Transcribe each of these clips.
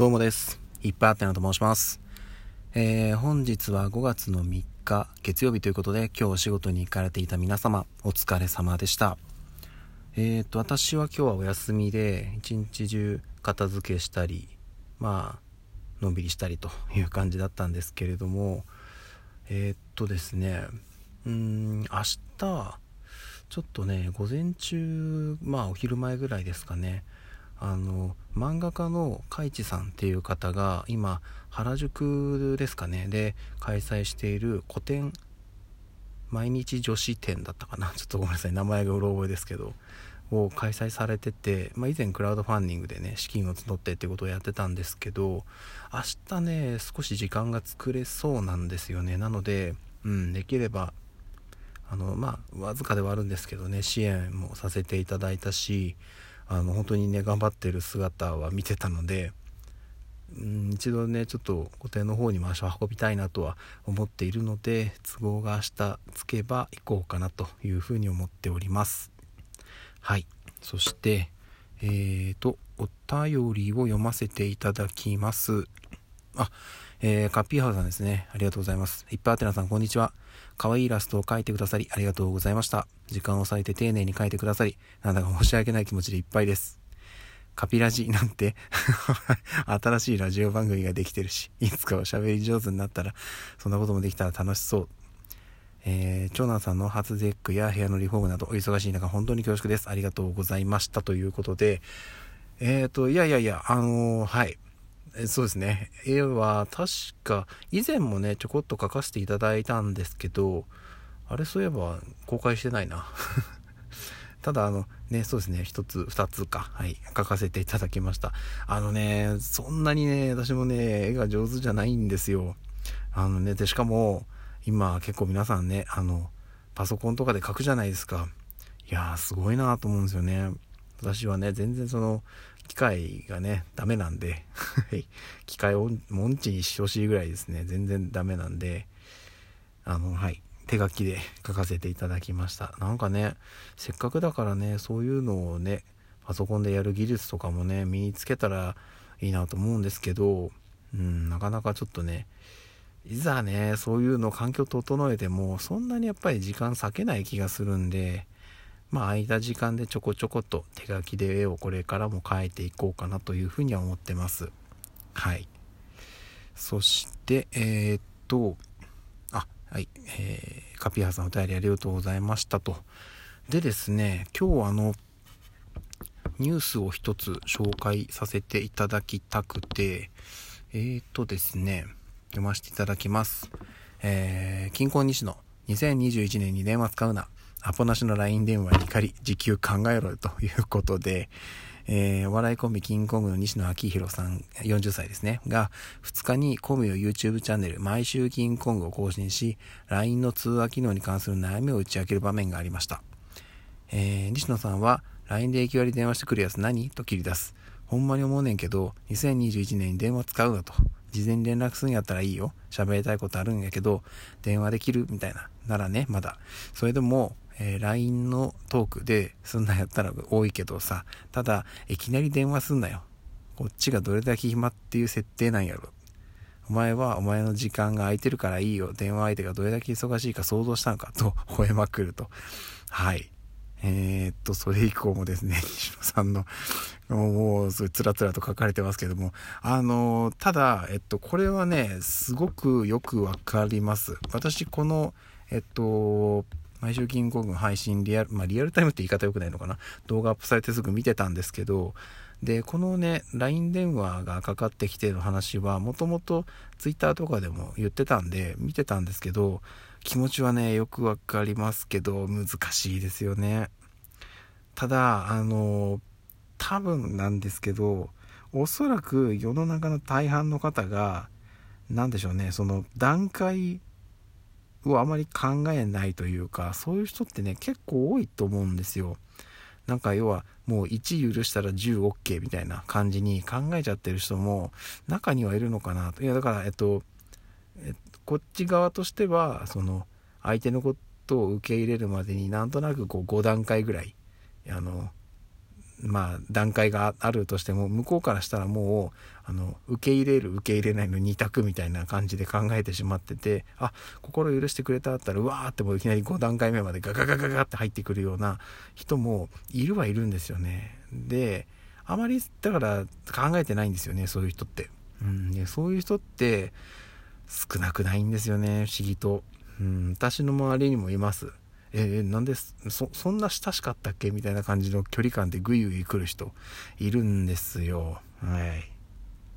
どうもです。いっぱいあってなと申します。えー、本日は5月の3日月曜日ということで今日お仕事に行かれていた皆様お疲れ様でした。えーと、私は今日はお休みで一日中片付けしたり、まあ、のんびりしたりという感じだったんですけれども、えー、っとですね、うん、明日、ちょっとね、午前中、まあお昼前ぐらいですかね、あの漫画家の海地さんっていう方が今原宿ですかね。で開催している古典毎日女子展だったかな。ちょっとごめんなさい。名前がうろ覚えですけどを開催されてて、まあ、以前クラウドファンディングでね資金を募ってっていうことをやってたんですけど明日ね少し時間が作れそうなんですよね。なので、うん、できればあのまあわずかではあるんですけどね支援もさせていただいたしあの本当にね頑張ってる姿は見てたのでうん一度ねちょっと固定の方にも足を運びたいなとは思っているので都合が明日つけば行こうかなというふうに思っております。はい。そしてえーとお便りを読ませていただきます。あえー、カッピーハウさんですね。ありがとうございます。いっぱいあてなさん、こんにちは。可愛いイラストを描いてくださり、ありがとうございました。時間を割いて丁寧に描いてくださり、なんだか申し訳ない気持ちでいっぱいです。カピラジなんて 新しいラジオ番組ができてるし、いつかおしゃべり上手になったら、そんなこともできたら楽しそう。えー、長男さんの初ゼックや部屋のリフォームなどお忙しい中本当に恐縮です。ありがとうございましたということで、えっ、ー、と、いやいやいや、あのー、はい。そうですね。絵は確か以前もね、ちょこっと描かせていただいたんですけど、あれそういえば公開してないな。ただあのね、そうですね、一つ、二つか、はい、書かせていただきました。あのね、そんなにね、私もね、絵が上手じゃないんですよ。あのね、で、しかも、今結構皆さんね、あの、パソコンとかで書くじゃないですか。いやー、すごいなと思うんですよね。私はね、全然その、機械がね、ダメなんで 機械を門地にしてほしいぐらいですね、全然ダメなんで、あの、はい、手書きで書かせていただきました。なんかね、せっかくだからね、そういうのをね、パソコンでやる技術とかもね、身につけたらいいなと思うんですけど、うん、なかなかちょっとね、いざね、そういうの環境整えても、そんなにやっぱり時間割けない気がするんで、まあ、空いた時間でちょこちょこと手書きで絵をこれからも描いていこうかなというふうには思ってます。はい。そして、えー、っと、あ、はい、えー、カピハさんお便りありがとうございましたと。でですね、今日あの、ニュースを一つ紹介させていただきたくて、えー、っとですね、読ませていただきます。えー、金婚西野、2021年に電話使うな。アポなしの LINE 電話に怒り、時給考えろよということで、えー、お笑いコンビキングコングの西野昭弘さん、40歳ですね、が、2日にコミを YouTube チャンネル、毎週キングコングを更新し、LINE の通話機能に関する悩みを打ち明ける場面がありました。えー、西野さんは、LINE で駅割り電話してくるやつ何？と切り出す。ほんまに思うねんけど、2021年に電話使うなと。事前に連絡するんやったらいいよ。喋りたいことあるんやけど、電話できる？みたいな。ならね、まだ。それでも、えー、LINE のトークですんなやったら多いけどさ、ただ、いきなり電話すんなよ。こっちがどれだけ暇っていう設定なんやろ。お前はお前の時間が空いてるからいいよ。電話相手がどれだけ忙しいか想像したのかと吠えまくると。はい。えー、っと、それ以降もですね、西野さんの、もう、そういつらつらと書かれてますけども、あの、ただ、えっと、これはね、すごくよくわかります。私、この、えっと、毎週金庫軍配信リアル、まあ、リアルタイムって言い方良くないのかな？動画アップされてすぐ見てたんですけど、で、このね、LINE 電話がかかってきての話は、もともと Twitter とかでも言ってたんで、見てたんですけど、気持ちはね、よくわかりますけど、難しいですよね。ただ、あの、多分なんですけど、おそらく世の中の大半の方が、何でしょうね、その段階をあまり考えないというかそういう人ってね結構多いと思うんですよ。なんか要はもう1許したら 10OK みたいな感じに考えちゃってる人も中にはいるのかなと。いやだからえっとえこっち側としてはその相手のことを受け入れるまでになんとなくこう5段階ぐらいあのまあ段階があるとしても向こうからしたらもうあの受け入れる受け入れないの2択みたいな感じで考えてしまっててあ心許してくれたったらうわーってもういきなり5段階目までガガガガガって入ってくるような人もいるはいるんですよね。であまりだから考えてないんですよねそういう人って、うん、でそういう人って少なくないんですよね不思議と、うん、私の周りにもいます。えー、なんでそそんな親しかったっけ？みたいな感じの距離感でグイグイ来る人いるんですよ。はい。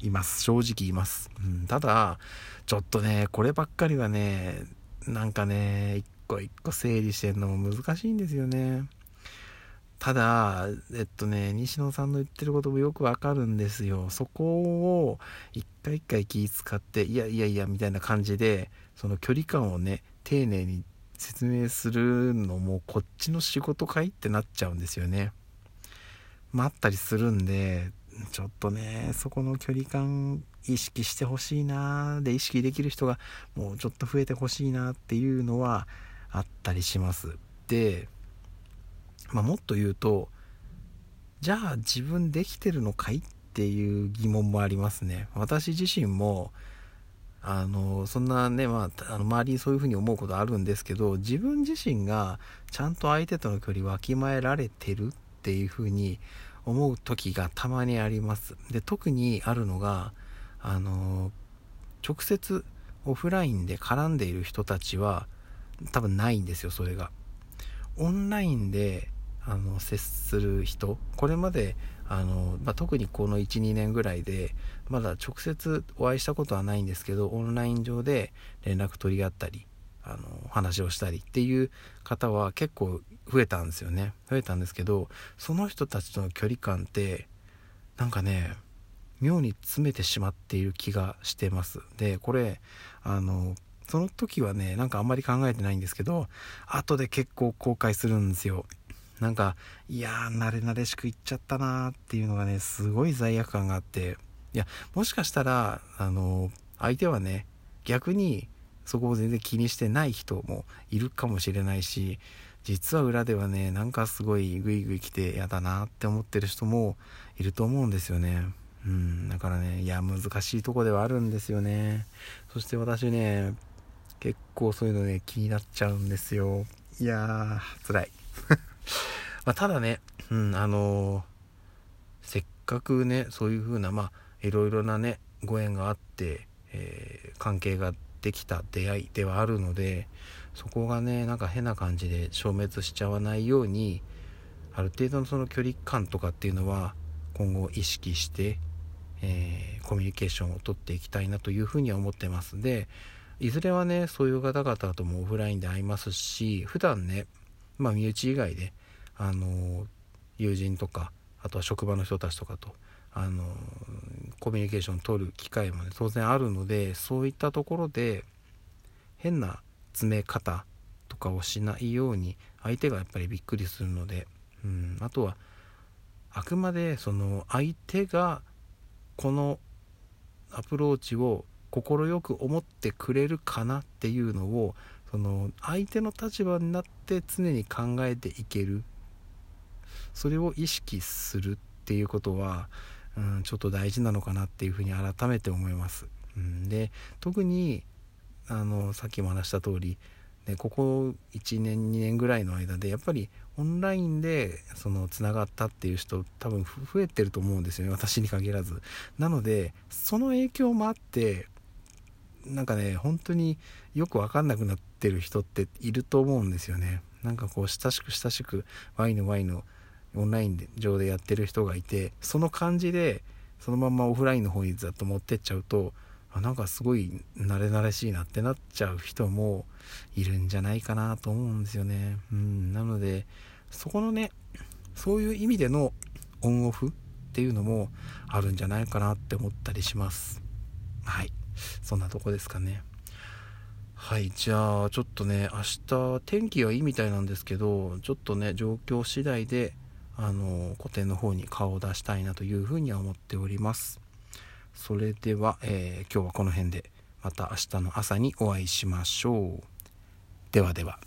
います。正直います、うん、ただちょっとねこればっかりはねなんかね一個一個整理してんのも難しいんですよね。ただえっとね西野さんの言ってることもよくわかるんですよ。そこを一回一回気使っていやいやいやみたいな感じでその距離感をね丁寧に説明するのもこっちの仕事かい？ってなっちゃうんですよね。まあ、ったりするんでちょっとねそこの距離感意識してほしいなで意識できる人がもうちょっと増えてほしいなっていうのはあったりします。で、まあ、もっと言うとじゃあ自分できてるのかい？っていう疑問もありますね。私自身もあのそんなね、まあ、あの周りにそういうふうに思うことあるんですけど自分自身がちゃんと相手との距離わきまえられてるっていうふうに思う時がたまにあります。で特にあるのがあの直接オフラインで絡んでいる人たちは多分ないんですよそれが。オンラインであの接する人これまであの、まあ、特にこの12年ぐらいでまだ直接お会いしたことはないんですけどオンライン上で連絡取り合ったりあの話をしたりっていう方は結構増えたんですよね。増えたんですけどその人たちとの距離感ってなんかね妙に詰めてしまっている気がしてます。でこれあのその時はねなんかあんまり考えてないんですけど後で結構後悔するんですよ。なんかいやー慣れ慣れしく言っちゃったなーっていうのがねすごい罪悪感があって。いやもしかしたらあの相手はね逆にそこを全然気にしてない人もいるかもしれないし実は裏ではねなんかすごいグイグイ来て嫌だなって思ってる人もいると思うんですよね。うんだからねいや難しいとこではあるんですよね。そして私ね結構そういうのね気になっちゃうんですよ。いやー辛い。まあ、ただね、うん、あのー、せっかくね、そういう風な、まあ、いろいろなね、ご縁があって、えー、関係ができた出会いではあるので、そこがね、なんか変な感じで消滅しちゃわないように、ある程度のその距離感とかっていうのは、今後意識して、えー、コミュニケーションをとっていきたいなというふうには思ってます。でいずれはねそういう方々ともオフラインで会いますし普段ねまあ身内以外であの友人とかあとは職場の人たちとかとあのコミュニケーションを取る機会も、ね、当然あるのでそういったところで変な詰め方とかをしないように相手がやっぱりびっくりするので、うん、あとはあくまでその相手がこのアプローチを快く思ってくれるかなっていうのをその相手の立場になって常に考えていけるそれを意識するっていうことは、うん、ちょっと大事なのかなっていうふうに改めて思います。うん、で特にあのさっきも話した通りね、ここ1年2年ぐらいの間でやっぱりオンラインでそのつながったっていう人多分増えてると思うんですよね私に限らずなのでその影響もあってなんかね本当によく分かんなくなってる人っていると思うんですよねなんかこう親しく親しくワイのワイのオンライン上でやってる人がいてその感じでそのままオフラインの方にざっと持ってっちゃうとあなんかすごい慣れ慣れしいなってなっちゃう人もいるんじゃないかなと思うんですよね。うん、なのでそこのねそういう意味でのオンオフっていうのもあるんじゃないかなって思ったりします。はいそんなとこですかね。はいじゃあちょっとね明日天気はいいみたいなんですけどちょっとね状況次第であの個展の方に顔を出したいなというふうには思っております。それでは、えー、今日はこの辺でまた明日の朝にお会いしましょう。ではでは。